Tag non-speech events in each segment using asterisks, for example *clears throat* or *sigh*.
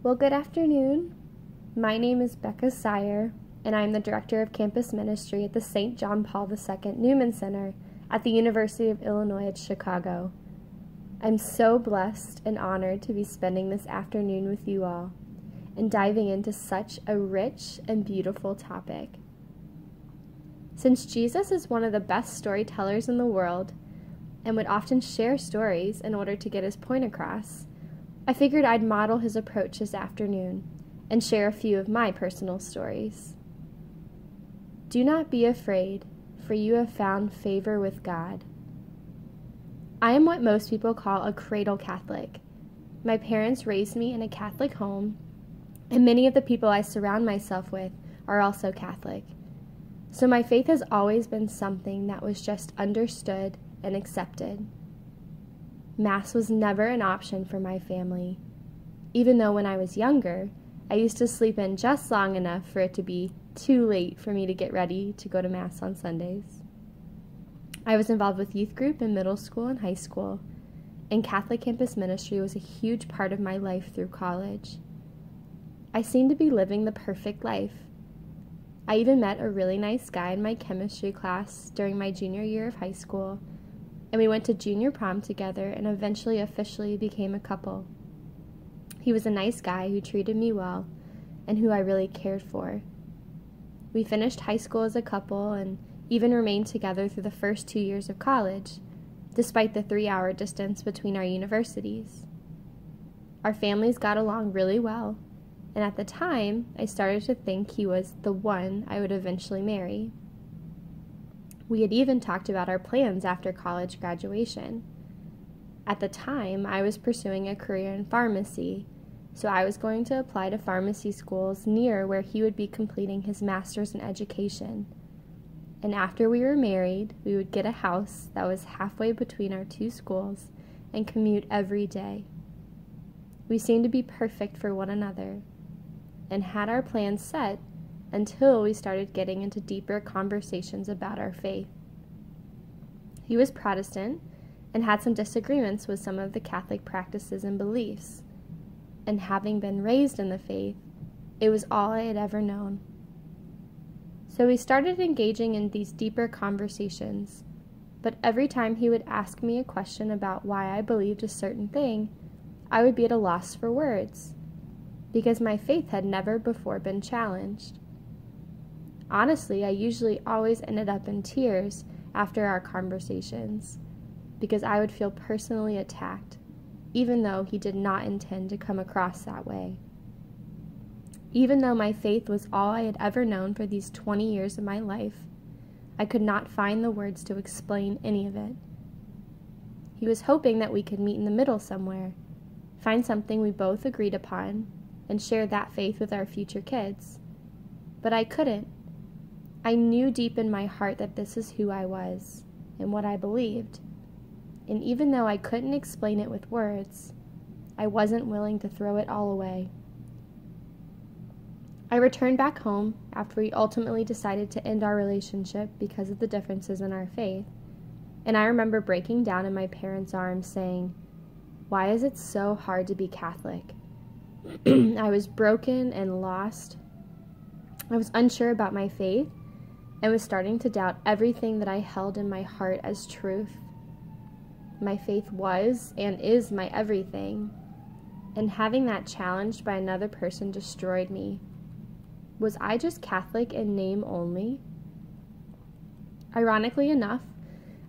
Well, good afternoon. My name is Becca Sire, and I'm the Director of Campus Ministry at the St. John Paul II Newman Center at the University of Illinois at Chicago. I'm so blessed and honored to be spending this afternoon with you all and diving into such a rich and beautiful topic. Since Jesus is one of the best storytellers in the world and would often share stories in order to get his point across, I figured I'd model his approach this afternoon and share a few of my personal stories. Do not be afraid, for you have found favor with God. I am what most people call a cradle Catholic. My parents raised me in a Catholic home, and many of the people I surround myself with are also Catholic. So my faith has always been something that was just understood and accepted. Mass was never an option for my family, even though when I was younger, I used to sleep in just long enough for it to be too late for me to get ready to go to Mass on Sundays. I was involved with youth group in middle school and high school, and Catholic campus ministry was a huge part of my life through college. I seemed to be living the perfect life. I even met a really nice guy in my chemistry class during my junior year of high school and we went to junior prom together and eventually officially became a couple. He was a nice guy who treated me well and who I really cared for. We finished high school as a couple and even remained together through the first two years of college, despite the three hour distance between our universities. Our families got along really well, and at the time, I started to think he was the one I would eventually marry. We had even talked about our plans after college graduation. At the time, I was pursuing a career in pharmacy, so I was going to apply to pharmacy schools near where he would be completing his master's in education. And after we were married, we would get a house that was halfway between our two schools and commute every day. We seemed to be perfect for one another and had our plans set until we started getting into deeper conversations about our faith. He was Protestant and had some disagreements with some of the Catholic practices and beliefs. And having been raised in the faith, it was all I had ever known. So we started engaging in these deeper conversations. But every time he would ask me a question about why I believed a certain thing, I would be at a loss for words, because my faith had never before been challenged. Honestly, I usually always ended up in tears after our conversations because I would feel personally attacked, even though he did not intend to come across that way. Even though my faith was all I had ever known for these 20 years of my life, I could not find the words to explain any of it. He was hoping that we could meet in the middle somewhere, find something we both agreed upon, and share that faith with our future kids. But I couldn't I knew deep in my heart that this is who I was and what I believed. And even though I couldn't explain it with words, I wasn't willing to throw it all away. I returned back home after we ultimately decided to end our relationship because of the differences in our faith. And I remember breaking down in my parents' arms saying, Why is it so hard to be Catholic? *clears throat* I was broken and lost. I was unsure about my faith and was starting to doubt everything that I held in my heart as truth. My faith was and is my everything, and having that challenged by another person destroyed me. Was I just Catholic in name only? Ironically enough,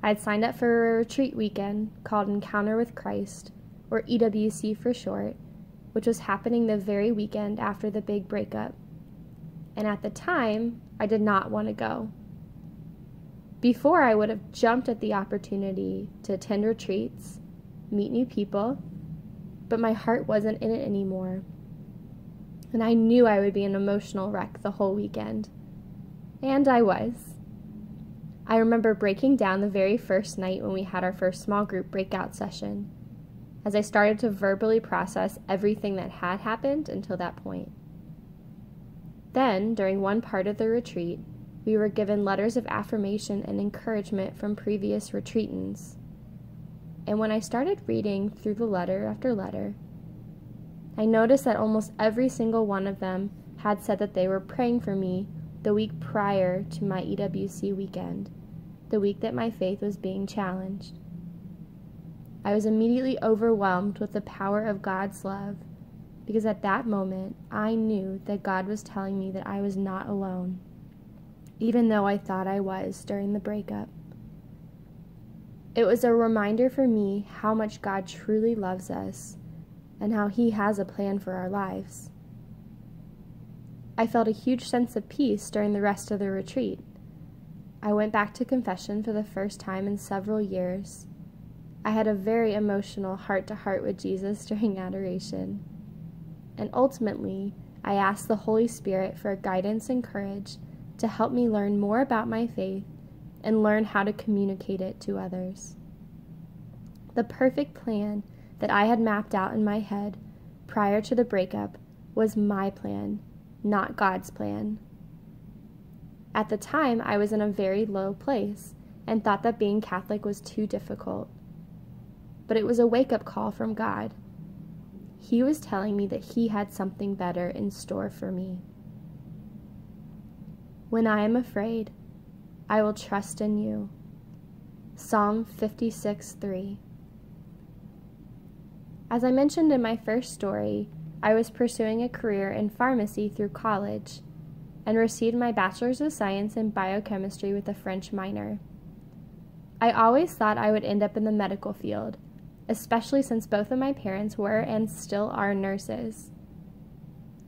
I had signed up for a retreat weekend called Encounter with Christ, or EWC for short, which was happening the very weekend after the big breakup. And at the time, I did not want to go. Before, I would have jumped at the opportunity to attend retreats, meet new people, but my heart wasn't in it anymore. And I knew I would be an emotional wreck the whole weekend. And I was. I remember breaking down the very first night when we had our first small group breakout session, as I started to verbally process everything that had happened until that point. Then, during one part of the retreat, we were given letters of affirmation and encouragement from previous retreatants. And when I started reading through the letter after letter, I noticed that almost every single one of them had said that they were praying for me the week prior to my EWC weekend, the week that my faith was being challenged. I was immediately overwhelmed with the power of God's love because at that moment I knew that God was telling me that I was not alone, even though I thought I was during the breakup. It was a reminder for me how much God truly loves us and how He has a plan for our lives. I felt a huge sense of peace during the rest of the retreat. I went back to confession for the first time in several years. I had a very emotional heart to heart with Jesus *laughs* during adoration. And ultimately, I asked the Holy Spirit for guidance and courage to help me learn more about my faith and learn how to communicate it to others. The perfect plan that I had mapped out in my head prior to the breakup was my plan not God's plan. At the time, I was in a very low place and thought that being Catholic was too difficult. But it was a wake up call from God. He was telling me that He had something better in store for me. When I am afraid, I will trust in you. Psalm 56 3. As I mentioned in my first story, I was pursuing a career in pharmacy through college and received my Bachelor's of Science in Biochemistry with a French minor. I always thought I would end up in the medical field, especially since both of my parents were and still are nurses.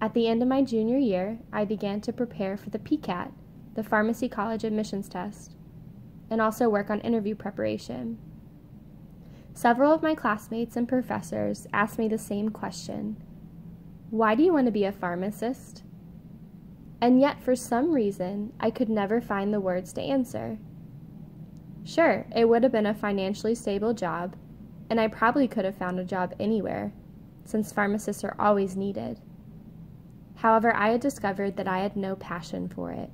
At the end of my junior year, I began to prepare for the PCAT, the Pharmacy College Admissions Test, and also work on interview preparation. Several of my classmates and professors asked me the same question why do you want to be a pharmacist? And yet, for some reason, I could never find the words to answer. Sure, it would have been a financially stable job, and I probably could have found a job anywhere, since pharmacists are always needed. However, I had discovered that I had no passion for it.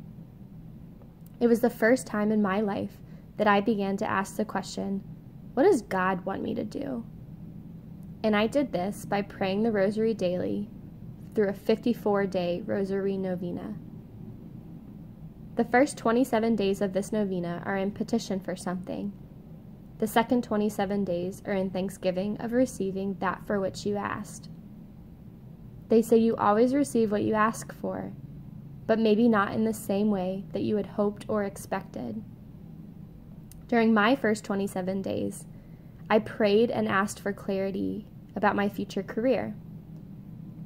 It was the first time in my life that I began to ask the question what does God want me to do? And I did this by praying the rosary daily through a 54 day Rosary Novena. The first 27 days of this novena are in petition for something. The second 27 days are in thanksgiving of receiving that for which you asked. They say you always receive what you ask for, but maybe not in the same way that you had hoped or expected. During my first 27 days, I prayed and asked for clarity about my future career.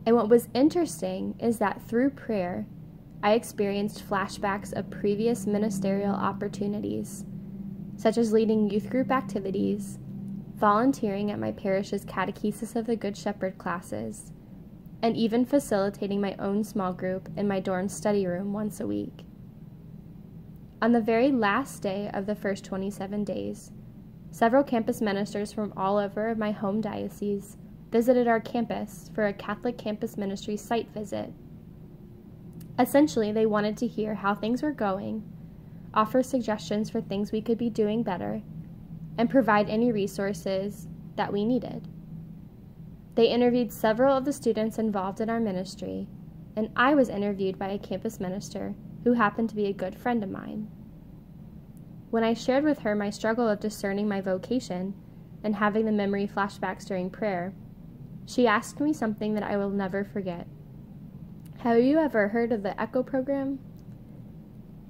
And what was interesting is that through prayer, I experienced flashbacks of previous ministerial opportunities, such as leading youth group activities, volunteering at my parish's Catechesis of the Good Shepherd classes, and even facilitating my own small group in my dorm study room once a week. On the very last day of the first 27 days, several campus ministers from all over my home diocese visited our campus for a Catholic campus ministry site visit. Essentially, they wanted to hear how things were going, offer suggestions for things we could be doing better, and provide any resources that we needed. They interviewed several of the students involved in our ministry, and I was interviewed by a campus minister who happened to be a good friend of mine. When I shared with her my struggle of discerning my vocation and having the memory flashbacks during prayer, she asked me something that I will never forget. Have you ever heard of the ECHO program?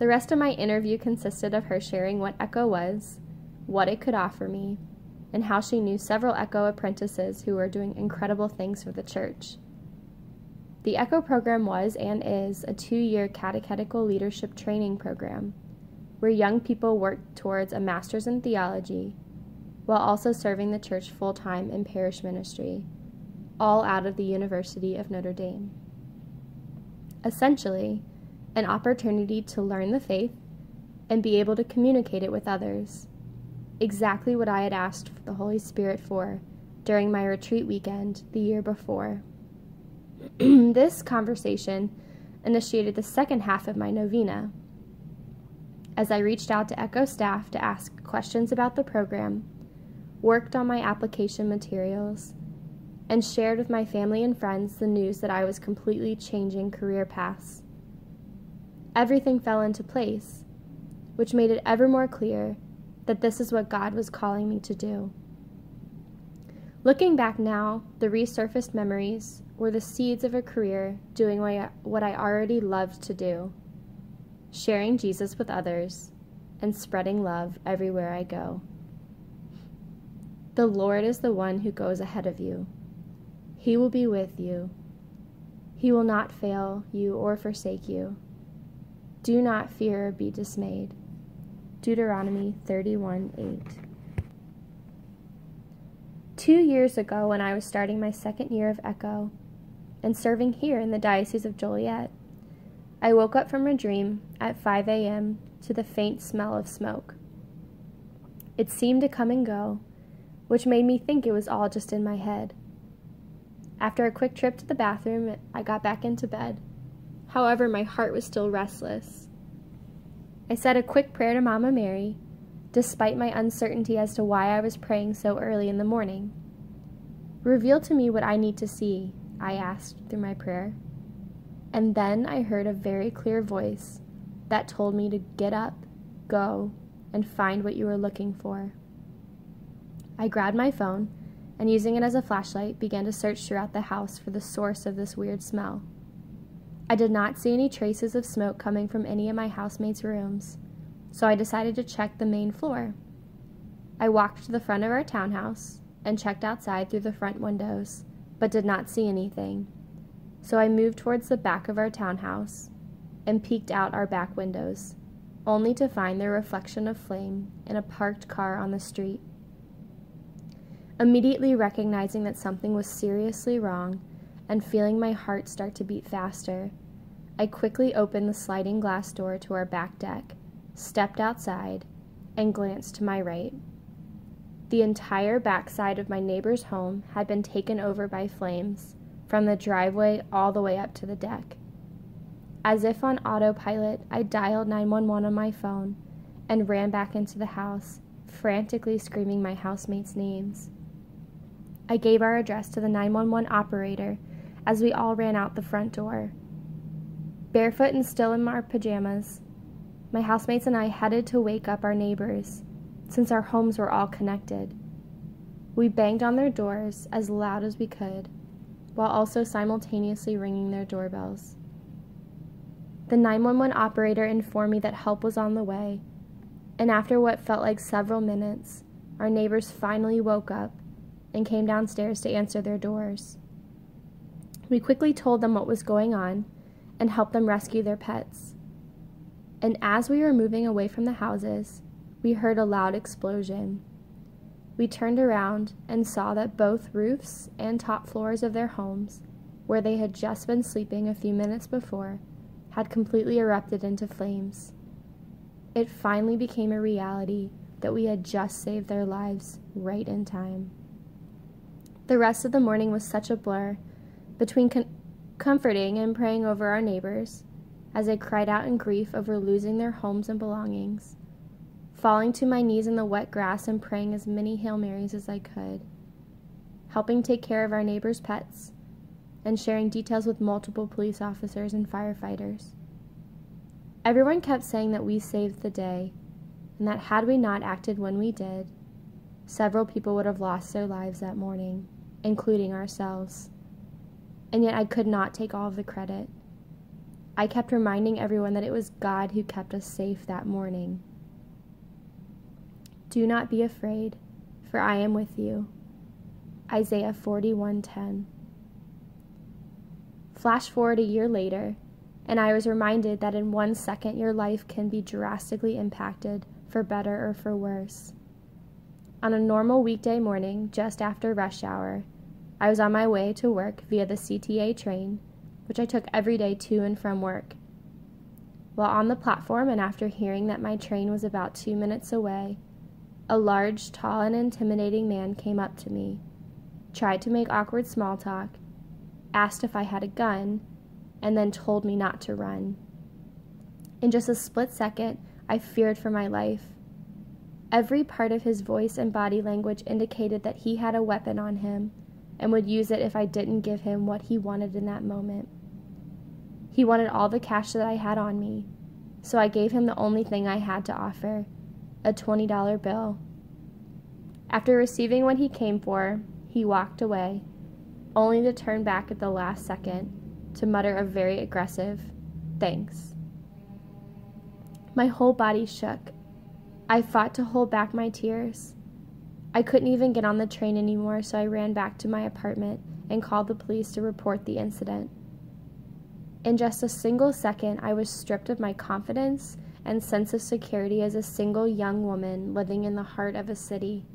The rest of my interview consisted of her sharing what ECHO was, what it could offer me, and how she knew several ECHO apprentices who were doing incredible things for the church. The ECHO program was and is a two year catechetical leadership training program where young people work towards a master's in theology while also serving the church full time in parish ministry all out of the University of Notre Dame. Essentially, an opportunity to learn the faith and be able to communicate it with others. Exactly what I had asked the Holy Spirit for during my retreat weekend the year before. *clears throat* this conversation initiated the second half of my novena. As I reached out to ECHO staff to ask questions about the program, worked on my application materials, and shared with my family and friends the news that I was completely changing career paths. Everything fell into place, which made it ever more clear that this is what God was calling me to do. Looking back now, the resurfaced memories were the seeds of a career doing what I already loved to do sharing Jesus with others and spreading love everywhere I go. The Lord is the one who goes ahead of you. He will be with you. He will not fail you or forsake you. Do not fear or be dismayed. Deuteronomy 31 8. Two years ago, when I was starting my second year of Echo and serving here in the Diocese of Joliet, I woke up from a dream at 5 a.m. to the faint smell of smoke. It seemed to come and go, which made me think it was all just in my head. After a quick trip to the bathroom, I got back into bed. However, my heart was still restless. I said a quick prayer to Mama Mary, despite my uncertainty as to why I was praying so early in the morning. Reveal to me what I need to see, I asked through my prayer. And then I heard a very clear voice that told me to get up, go, and find what you were looking for. I grabbed my phone and, using it as a flashlight, began to search throughout the house for the source of this weird smell. I did not see any traces of smoke coming from any of my housemates' rooms, so I decided to check the main floor. I walked to the front of our townhouse and checked outside through the front windows, but did not see anything so I moved towards the back of our townhouse and peeked out our back windows, only to find the reflection of flame in a parked car on the street. Immediately recognizing that something was seriously wrong and feeling my heart start to beat faster, I quickly opened the sliding glass door to our back deck, stepped outside, and glanced to my right. The entire backside of my neighbor's home had been taken over by flames from the driveway all the way up to the deck. As if on autopilot, I dialed 911 on my phone and ran back into the house, frantically screaming my housemates' names. I gave our address to the 911 operator as we all ran out the front door. Barefoot and still in our pajamas, my housemates and I headed to wake up our neighbors, since our homes were all connected. We banged on their doors as loud as we could while also simultaneously ringing their doorbells. The 911 operator informed me that help was on the way, and after what felt like several minutes, our neighbors finally woke up and came downstairs to answer their doors. We quickly told them what was going on and help them rescue their pets. And as we were moving away from the houses, we heard a loud explosion. We turned around and saw that both roofs and top floors of their homes, where they had just been sleeping a few minutes before, had completely erupted into flames. It finally became a reality that we had just saved their lives right in time. The rest of the morning was such a blur between con- comforting and praying over our neighbors as they cried out in grief over losing their homes and belongings falling to my knees in the wet grass and praying as many Hail Marys as I could, helping take care of our neighbors' pets, and sharing details with multiple police officers and firefighters. Everyone kept saying that we saved the day, and that had we not acted when we did, several people would have lost their lives that morning, including ourselves. And yet I could not take all of the credit. I kept reminding everyone that it was God who kept us safe that morning do not be afraid, for I am with you. Isaiah 41:10. Flash forward a year later, and I was reminded that in one second your life can be drastically impacted for better or for worse. On a normal weekday morning, just after rush hour, I was on my way to work via the CTA train, which I took every day to and from work. While on the platform, and after hearing that my train was about two minutes away, a large, tall, and intimidating man came up to me, tried to make awkward small talk, asked if I had a gun, and then told me not to run. In just a split second, I feared for my life. Every part of his voice and body language indicated that he had a weapon on him and would use it if I didn't give him what he wanted in that moment. He wanted all the cash that I had on me, so I gave him the only thing I had to offer a $20 bill. After receiving what he came for, he walked away, only to turn back at the last second to mutter a very aggressive thanks. My whole body shook. I fought to hold back my tears. I couldn't even get on the train anymore, so I ran back to my apartment and called the police to report the incident. In just a single second, I was stripped of my confidence and sense of security as a single young woman living in the heart of a city.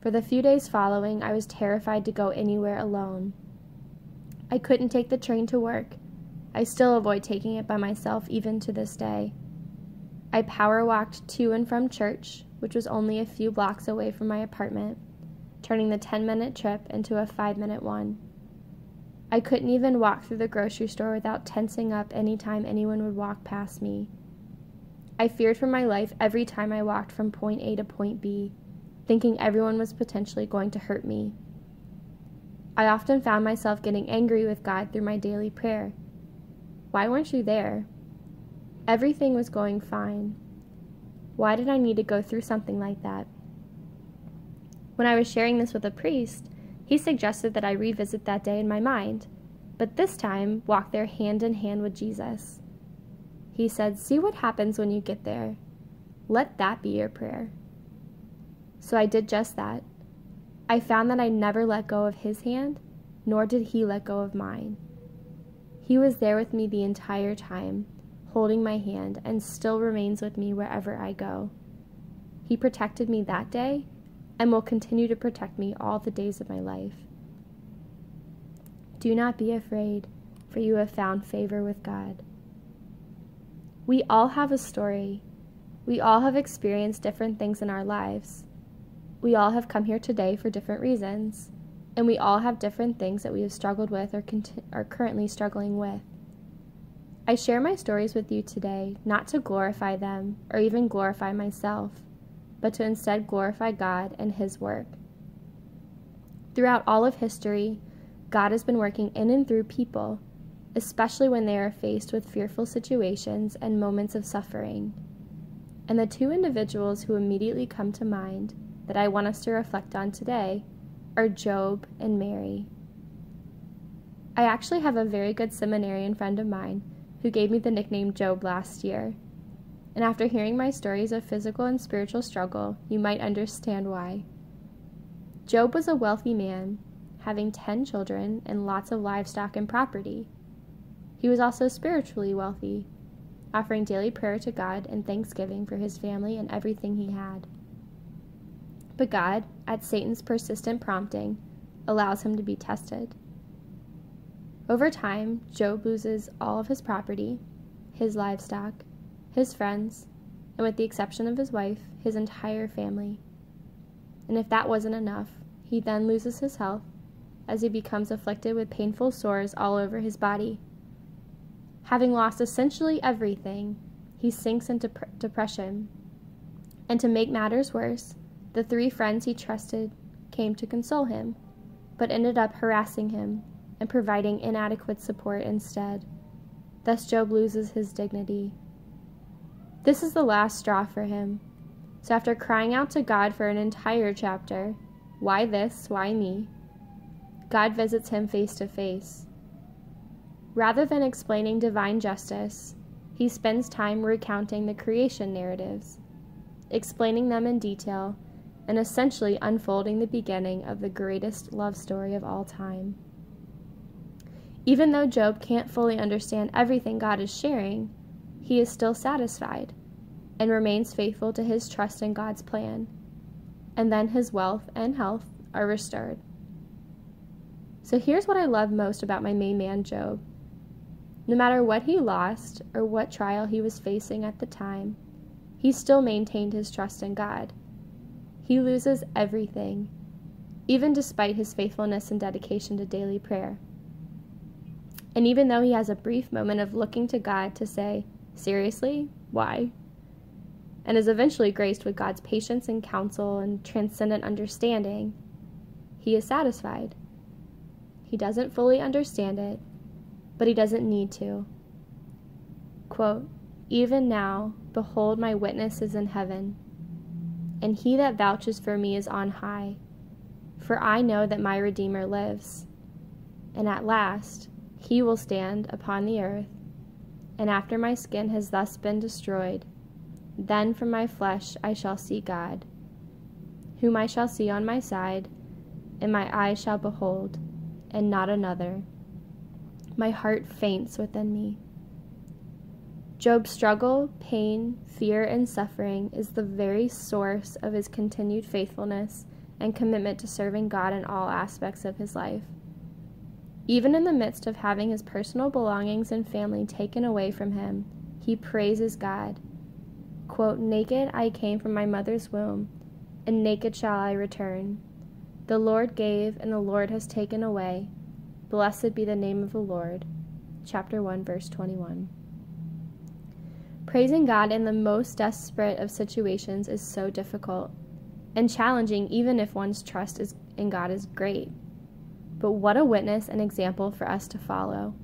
For the few days following, I was terrified to go anywhere alone. I couldn't take the train to work. I still avoid taking it by myself even to this day. I power walked to and from church, which was only a few blocks away from my apartment, turning the 10 minute trip into a 5 minute one. I couldn't even walk through the grocery store without tensing up any time anyone would walk past me. I feared for my life every time I walked from point A to point B, thinking everyone was potentially going to hurt me. I often found myself getting angry with God through my daily prayer. Why weren't you there? Everything was going fine. Why did I need to go through something like that? When I was sharing this with a priest, he suggested that I revisit that day in my mind, but this time walk there hand in hand with Jesus. He said, See what happens when you get there. Let that be your prayer. So I did just that. I found that I never let go of his hand, nor did he let go of mine. He was there with me the entire time, holding my hand, and still remains with me wherever I go. He protected me that day and will continue to protect me all the days of my life. Do not be afraid, for you have found favor with God. We all have a story. We all have experienced different things in our lives. We all have come here today for different reasons, and we all have different things that we have struggled with or are currently struggling with. I share my stories with you today not to glorify them or even glorify myself but to instead glorify God and His work. Throughout all of history, God has been working in and through people, especially when they are faced with fearful situations and moments of suffering. And the two individuals who immediately come to mind that I want us to reflect on today are Job and Mary. I actually have a very good seminarian friend of mine who gave me the nickname Job last year and after hearing my stories of physical and spiritual struggle, you might understand why. Job was a wealthy man, having 10 children and lots of livestock and property. He was also spiritually wealthy, offering daily prayer to God and thanksgiving for his family and everything he had. But God, at Satan's persistent prompting, allows him to be tested. Over time, Job loses all of his property, his livestock, his friends, and with the exception of his wife, his entire family. And if that wasn't enough, he then loses his health as he becomes afflicted with painful sores all over his body. Having lost essentially everything, he sinks into dep- depression. And to make matters worse, the three friends he trusted came to console him, but ended up harassing him and providing inadequate support instead. Thus, Job loses his dignity this is the last straw for him. So, after crying out to God for an entire chapter, why this, why me? God visits him face to face. Rather than explaining divine justice, he spends time recounting the creation narratives, explaining them in detail, and essentially unfolding the beginning of the greatest love story of all time. Even though Job can't fully understand everything God is sharing, he is still satisfied and remains faithful to his trust in God's plan. And then his wealth and health are restored. So here's what I love most about my main man, Job. No matter what he lost or what trial he was facing at the time, he still maintained his trust in God. He loses everything, even despite his faithfulness and dedication to daily prayer. And even though he has a brief moment of looking to God to say, Seriously? Why? And is eventually graced with God's patience and counsel and transcendent understanding. he is satisfied. He doesn't fully understand it, but he doesn't need to. Quote, Even now, behold, my witness is in heaven, and he that vouches for me is on high. For I know that my Redeemer lives, and at last he will stand upon the earth. And after my skin has thus been destroyed, then from my flesh I shall see God, whom I shall see on my side, and my eyes shall behold, and not another. My heart faints within me. Job's struggle, pain, fear, and suffering is the very source of his continued faithfulness and commitment to serving God in all aspects of his life. Even in the midst of having his personal belongings and family taken away from him, he praises God. Quote, Naked I came from my mother's womb, and naked shall I return. The Lord gave, and the Lord has taken away. Blessed be the name of the Lord. Chapter 1, verse 21. Praising God in the most desperate of situations is so difficult and challenging, even if one's trust is, in God is great. But what a witness and example for us to follow.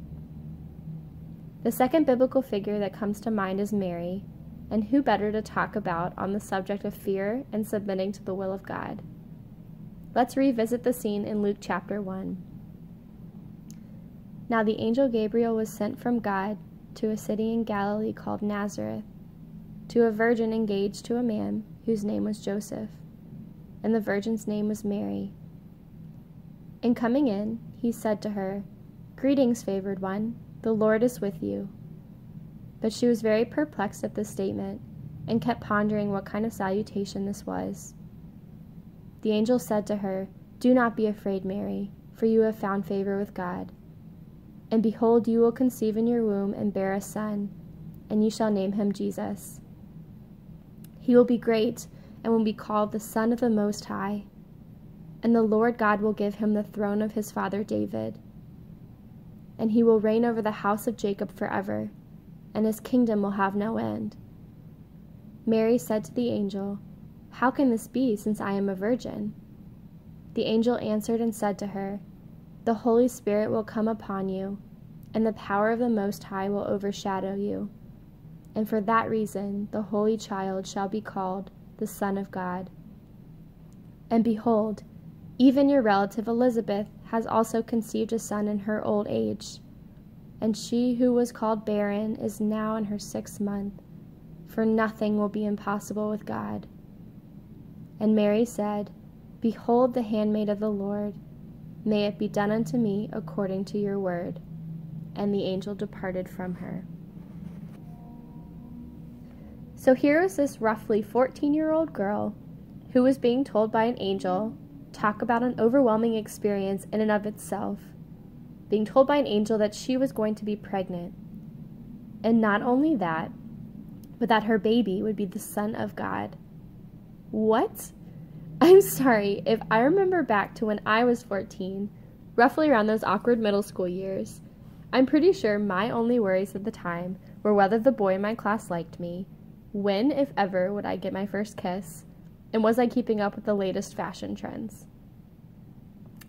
The second biblical figure that comes to mind is Mary, and who better to talk about on the subject of fear and submitting to the will of God? Let's revisit the scene in Luke chapter 1. Now the angel Gabriel was sent from God to a city in Galilee called Nazareth, to a virgin engaged to a man whose name was Joseph, and the virgin's name was Mary. In coming in, he said to her, Greetings, favored one, the Lord is with you. But she was very perplexed at this statement, and kept pondering what kind of salutation this was. The angel said to her, Do not be afraid, Mary, for you have found favor with God. And behold, you will conceive in your womb and bear a son, and you shall name him Jesus. He will be great and will be called the Son of the Most High. And the Lord God will give him the throne of his father David. And he will reign over the house of Jacob forever, and his kingdom will have no end. Mary said to the angel, how can this be, since I am a virgin? The angel answered and said to her, The Holy Spirit will come upon you, and the power of the Most High will overshadow you. And for that reason, the Holy Child shall be called the Son of God. And behold, even your relative Elizabeth has also conceived a son in her old age. And she who was called barren is now in her sixth month, for nothing will be impossible with God. And Mary said, Behold the handmaid of the Lord, may it be done unto me according to your word. And the angel departed from her. So here was this roughly 14 year old girl who was being told by an angel talk about an overwhelming experience in and of itself, being told by an angel that she was going to be pregnant. And not only that, but that her baby would be the Son of God. What? I'm sorry, if I remember back to when I was 14, roughly around those awkward middle school years, I'm pretty sure my only worries at the time were whether the boy in my class liked me, when, if ever, would I get my first kiss, and was I keeping up with the latest fashion trends.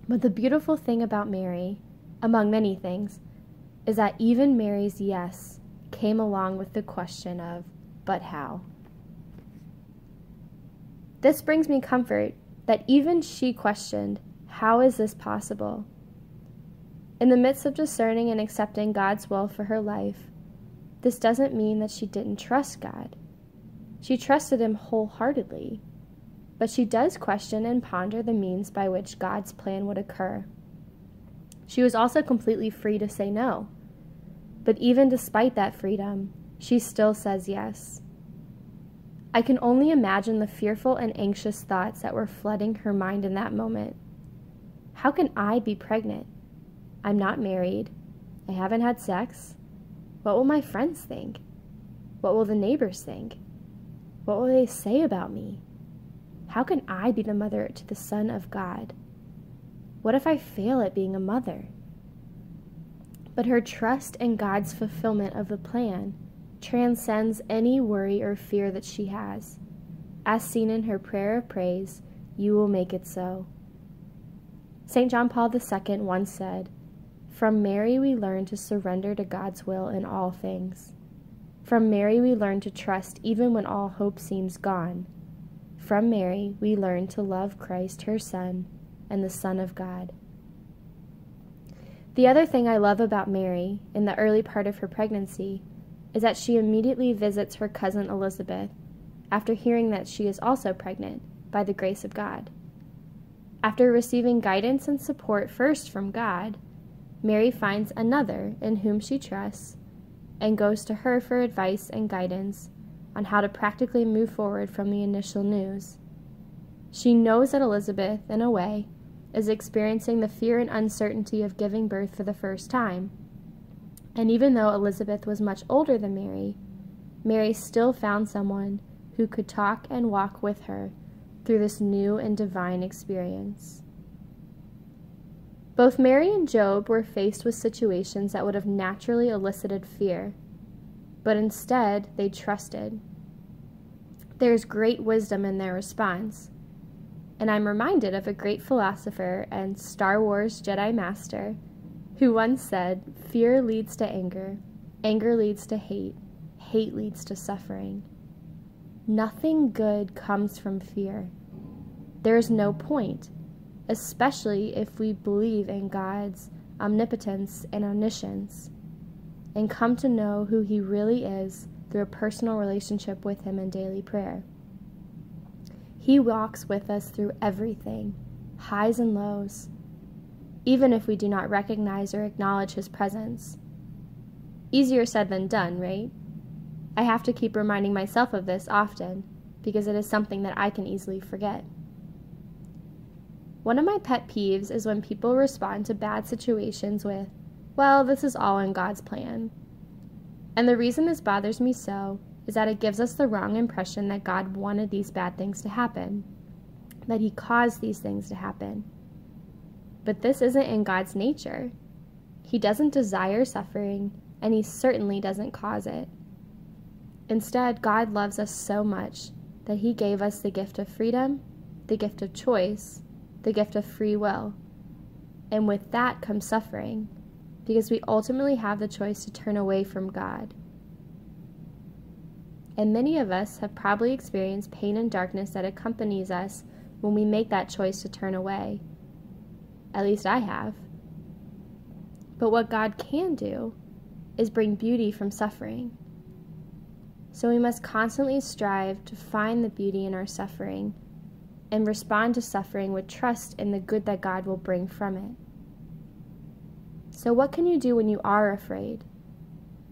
But the beautiful thing about Mary, among many things, is that even Mary's yes came along with the question of, but how? This brings me comfort that even she questioned, How is this possible? In the midst of discerning and accepting God's will for her life, this doesn't mean that she didn't trust God. She trusted Him wholeheartedly, but she does question and ponder the means by which God's plan would occur. She was also completely free to say no, but even despite that freedom, she still says yes. I can only imagine the fearful and anxious thoughts that were flooding her mind in that moment. How can I be pregnant? I'm not married. I haven't had sex. What will my friends think? What will the neighbors think? What will they say about me? How can I be the mother to the Son of God? What if I fail at being a mother? But her trust in God's fulfillment of the plan transcends any worry or fear that she has. As seen in her prayer of praise, you will make it so. St. John Paul II once said, From Mary we learn to surrender to God's will in all things. From Mary we learn to trust even when all hope seems gone. From Mary we learn to love Christ, her Son, and the Son of God. The other thing I love about Mary in the early part of her pregnancy is that she immediately visits her cousin Elizabeth after hearing that she is also pregnant by the grace of God. After receiving guidance and support first from God, Mary finds another in whom she trusts and goes to her for advice and guidance on how to practically move forward from the initial news. She knows that Elizabeth, in a way, is experiencing the fear and uncertainty of giving birth for the first time. And even though Elizabeth was much older than Mary, Mary still found someone who could talk and walk with her through this new and divine experience. Both Mary and Job were faced with situations that would have naturally elicited fear, but instead they trusted. There's great wisdom in their response, and I'm reminded of a great philosopher and Star Wars Jedi Master who once said, Fear leads to anger, anger leads to hate, hate leads to suffering. Nothing good comes from fear. There is no point, especially if we believe in God's omnipotence and omniscience and come to know who He really is through a personal relationship with Him in daily prayer. He walks with us through everything, highs and lows, even if we do not recognize or acknowledge His presence. Easier said than done, right? I have to keep reminding myself of this often because it is something that I can easily forget. One of my pet peeves is when people respond to bad situations with, well, this is all in God's plan. And the reason this bothers me so is that it gives us the wrong impression that God wanted these bad things to happen, that He caused these things to happen. But this isn't in God's nature. He doesn't desire suffering, and He certainly doesn't cause it. Instead, God loves us so much that He gave us the gift of freedom, the gift of choice, the gift of free will. And with that comes suffering, because we ultimately have the choice to turn away from God. And many of us have probably experienced pain and darkness that accompanies us when we make that choice to turn away. At least I have. But what God can do is bring beauty from suffering. So we must constantly strive to find the beauty in our suffering and respond to suffering with trust in the good that God will bring from it. So, what can you do when you are afraid?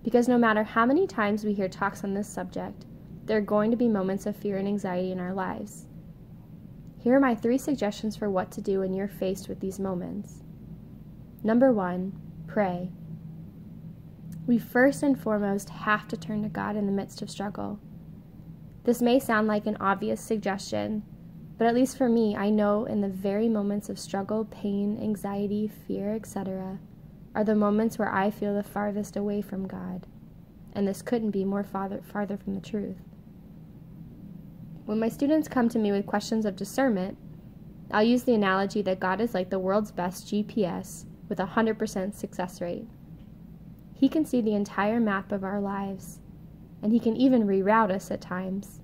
Because no matter how many times we hear talks on this subject, there are going to be moments of fear and anxiety in our lives. Here are my three suggestions for what to do when you're faced with these moments. Number one, pray. We first and foremost have to turn to God in the midst of struggle. This may sound like an obvious suggestion, but at least for me, I know in the very moments of struggle, pain, anxiety, fear, etc., are the moments where I feel the farthest away from God. And this couldn't be more farther, farther from the truth. When my students come to me with questions of discernment, I'll use the analogy that God is like the world's best GPS with a 100% success rate. He can see the entire map of our lives, and He can even reroute us at times.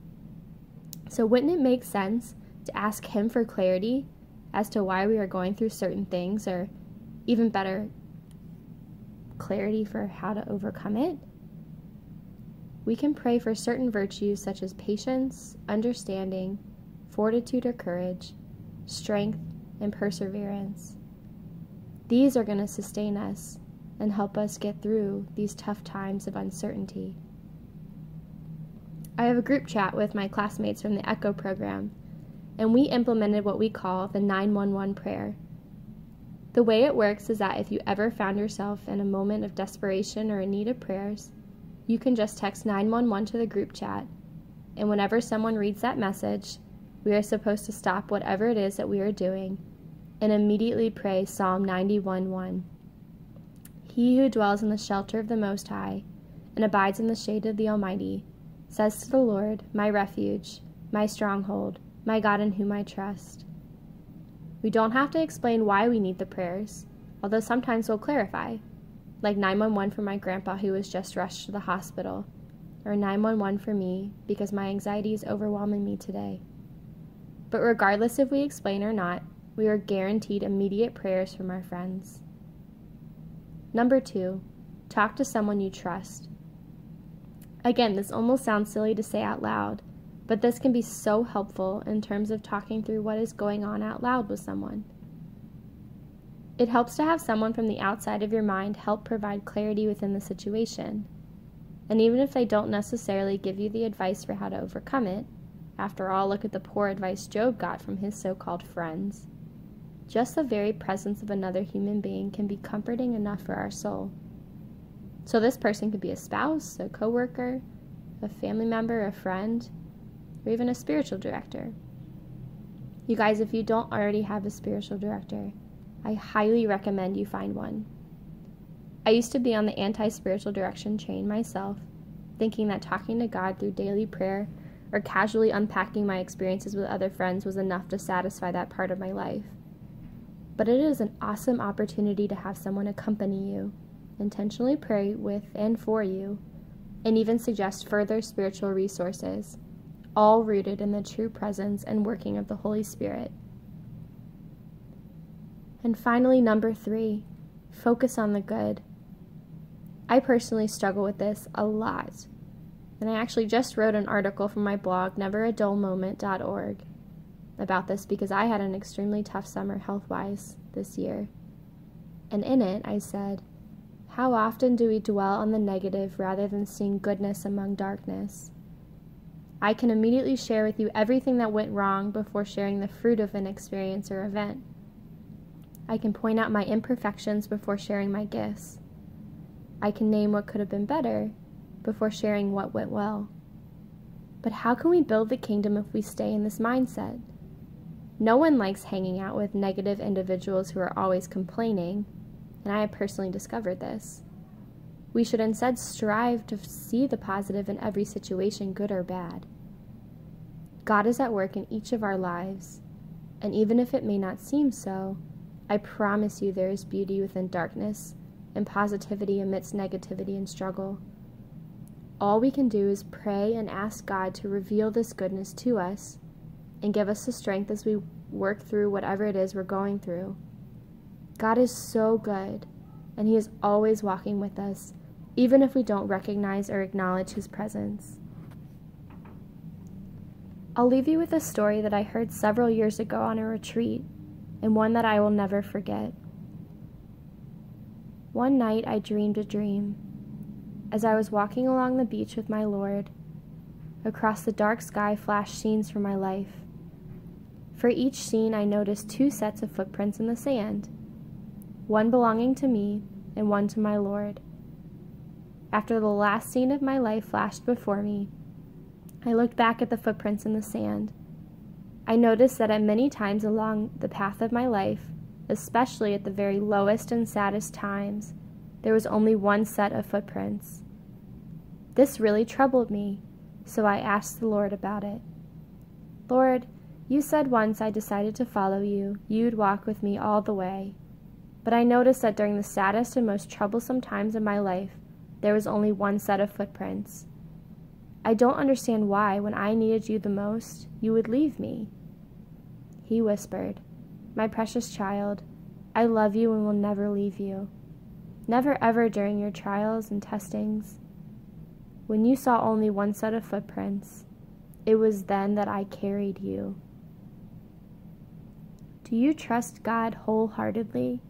So, wouldn't it make sense to ask Him for clarity as to why we are going through certain things, or even better, clarity for how to overcome it? We can pray for certain virtues such as patience, understanding, fortitude or courage, strength, and perseverance. These are going to sustain us and help us get through these tough times of uncertainty. I have a group chat with my classmates from the ECHO program, and we implemented what we call the 911 prayer. The way it works is that if you ever found yourself in a moment of desperation or in need of prayers, you can just text 911 to the group chat, and whenever someone reads that message, we are supposed to stop whatever it is that we are doing and immediately pray Psalm 91:1. He who dwells in the shelter of the Most High and abides in the shade of the Almighty says to the Lord, My refuge, my stronghold, my God in whom I trust. We don't have to explain why we need the prayers, although sometimes we'll clarify, like 911 for my grandpa who was just rushed to the hospital, or 911 for me because my anxiety is overwhelming me today. But regardless if we explain or not, we are guaranteed immediate prayers from our friends. Number two, talk to someone you trust. Again, this almost sounds silly to say out loud, but this can be so helpful in terms of talking through what is going on out loud with someone. It helps to have someone from the outside of your mind help provide clarity within the situation. And even if they don't necessarily give you the advice for how to overcome it, after all, look at the poor advice Job got from his so called friends. Just the very presence of another human being can be comforting enough for our soul. So, this person could be a spouse, a coworker, a family member, a friend, or even a spiritual director. You guys, if you don't already have a spiritual director, I highly recommend you find one. I used to be on the anti spiritual direction train myself, thinking that talking to God through daily prayer or casually unpacking my experiences with other friends was enough to satisfy that part of my life. But it is an awesome opportunity to have someone accompany you, intentionally pray with and for you, and even suggest further spiritual resources, all rooted in the true presence and working of the Holy Spirit. And finally, number three, focus on the good. I personally struggle with this a lot and I actually just wrote an article from my blog, neveradullmoment.org, about this because I had an extremely tough summer health wise this year. And in it, I said, How often do we dwell on the negative rather than seeing goodness among darkness? I can immediately share with you everything that went wrong before sharing the fruit of an experience or event. I can point out my imperfections before sharing my gifts. I can name what could have been better before sharing what went well. But how can we build the kingdom if we stay in this mindset? No one likes hanging out with negative individuals who are always complaining, and I have personally discovered this. We should instead strive to see the positive in every situation, good or bad. God is at work in each of our lives, and even if it may not seem so, I promise you there is beauty within darkness and positivity amidst negativity and struggle. All we can do is pray and ask God to reveal this goodness to us and give us the strength as we work through whatever it is we're going through. God is so good, and He is always walking with us, even if we don't recognize or acknowledge His presence. I'll leave you with a story that I heard several years ago on a retreat, and one that I will never forget. One night I dreamed a dream as I was walking along the beach with my Lord. Across the dark sky flashed scenes from my life. For each scene, I noticed two sets of footprints in the sand one belonging to me and one to my Lord. After the last scene of my life flashed before me, I looked back at the footprints in the sand. I noticed that at many times along the path of my life, especially at the very lowest and saddest times, there was only one set of footprints. This really troubled me, so I asked the Lord about it. Lord, you said once I decided to follow you, you'd walk with me all the way. But I noticed that during the saddest and most troublesome times of my life, there was only one set of footprints. I don't understand why, when I needed you the most, you would leave me. He whispered, My precious child, I love you and will never leave you. Never ever during your trials and testings. When you saw only one set of footprints, it was then that I carried you. Do you trust God wholeheartedly?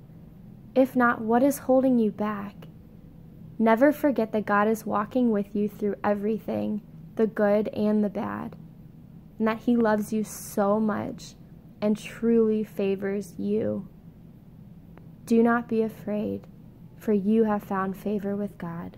If not, what is holding you back? Never forget that God is walking with you through everything, the good and the bad, and that He loves you so much and truly favors you. Do not be afraid for you have found favor with God.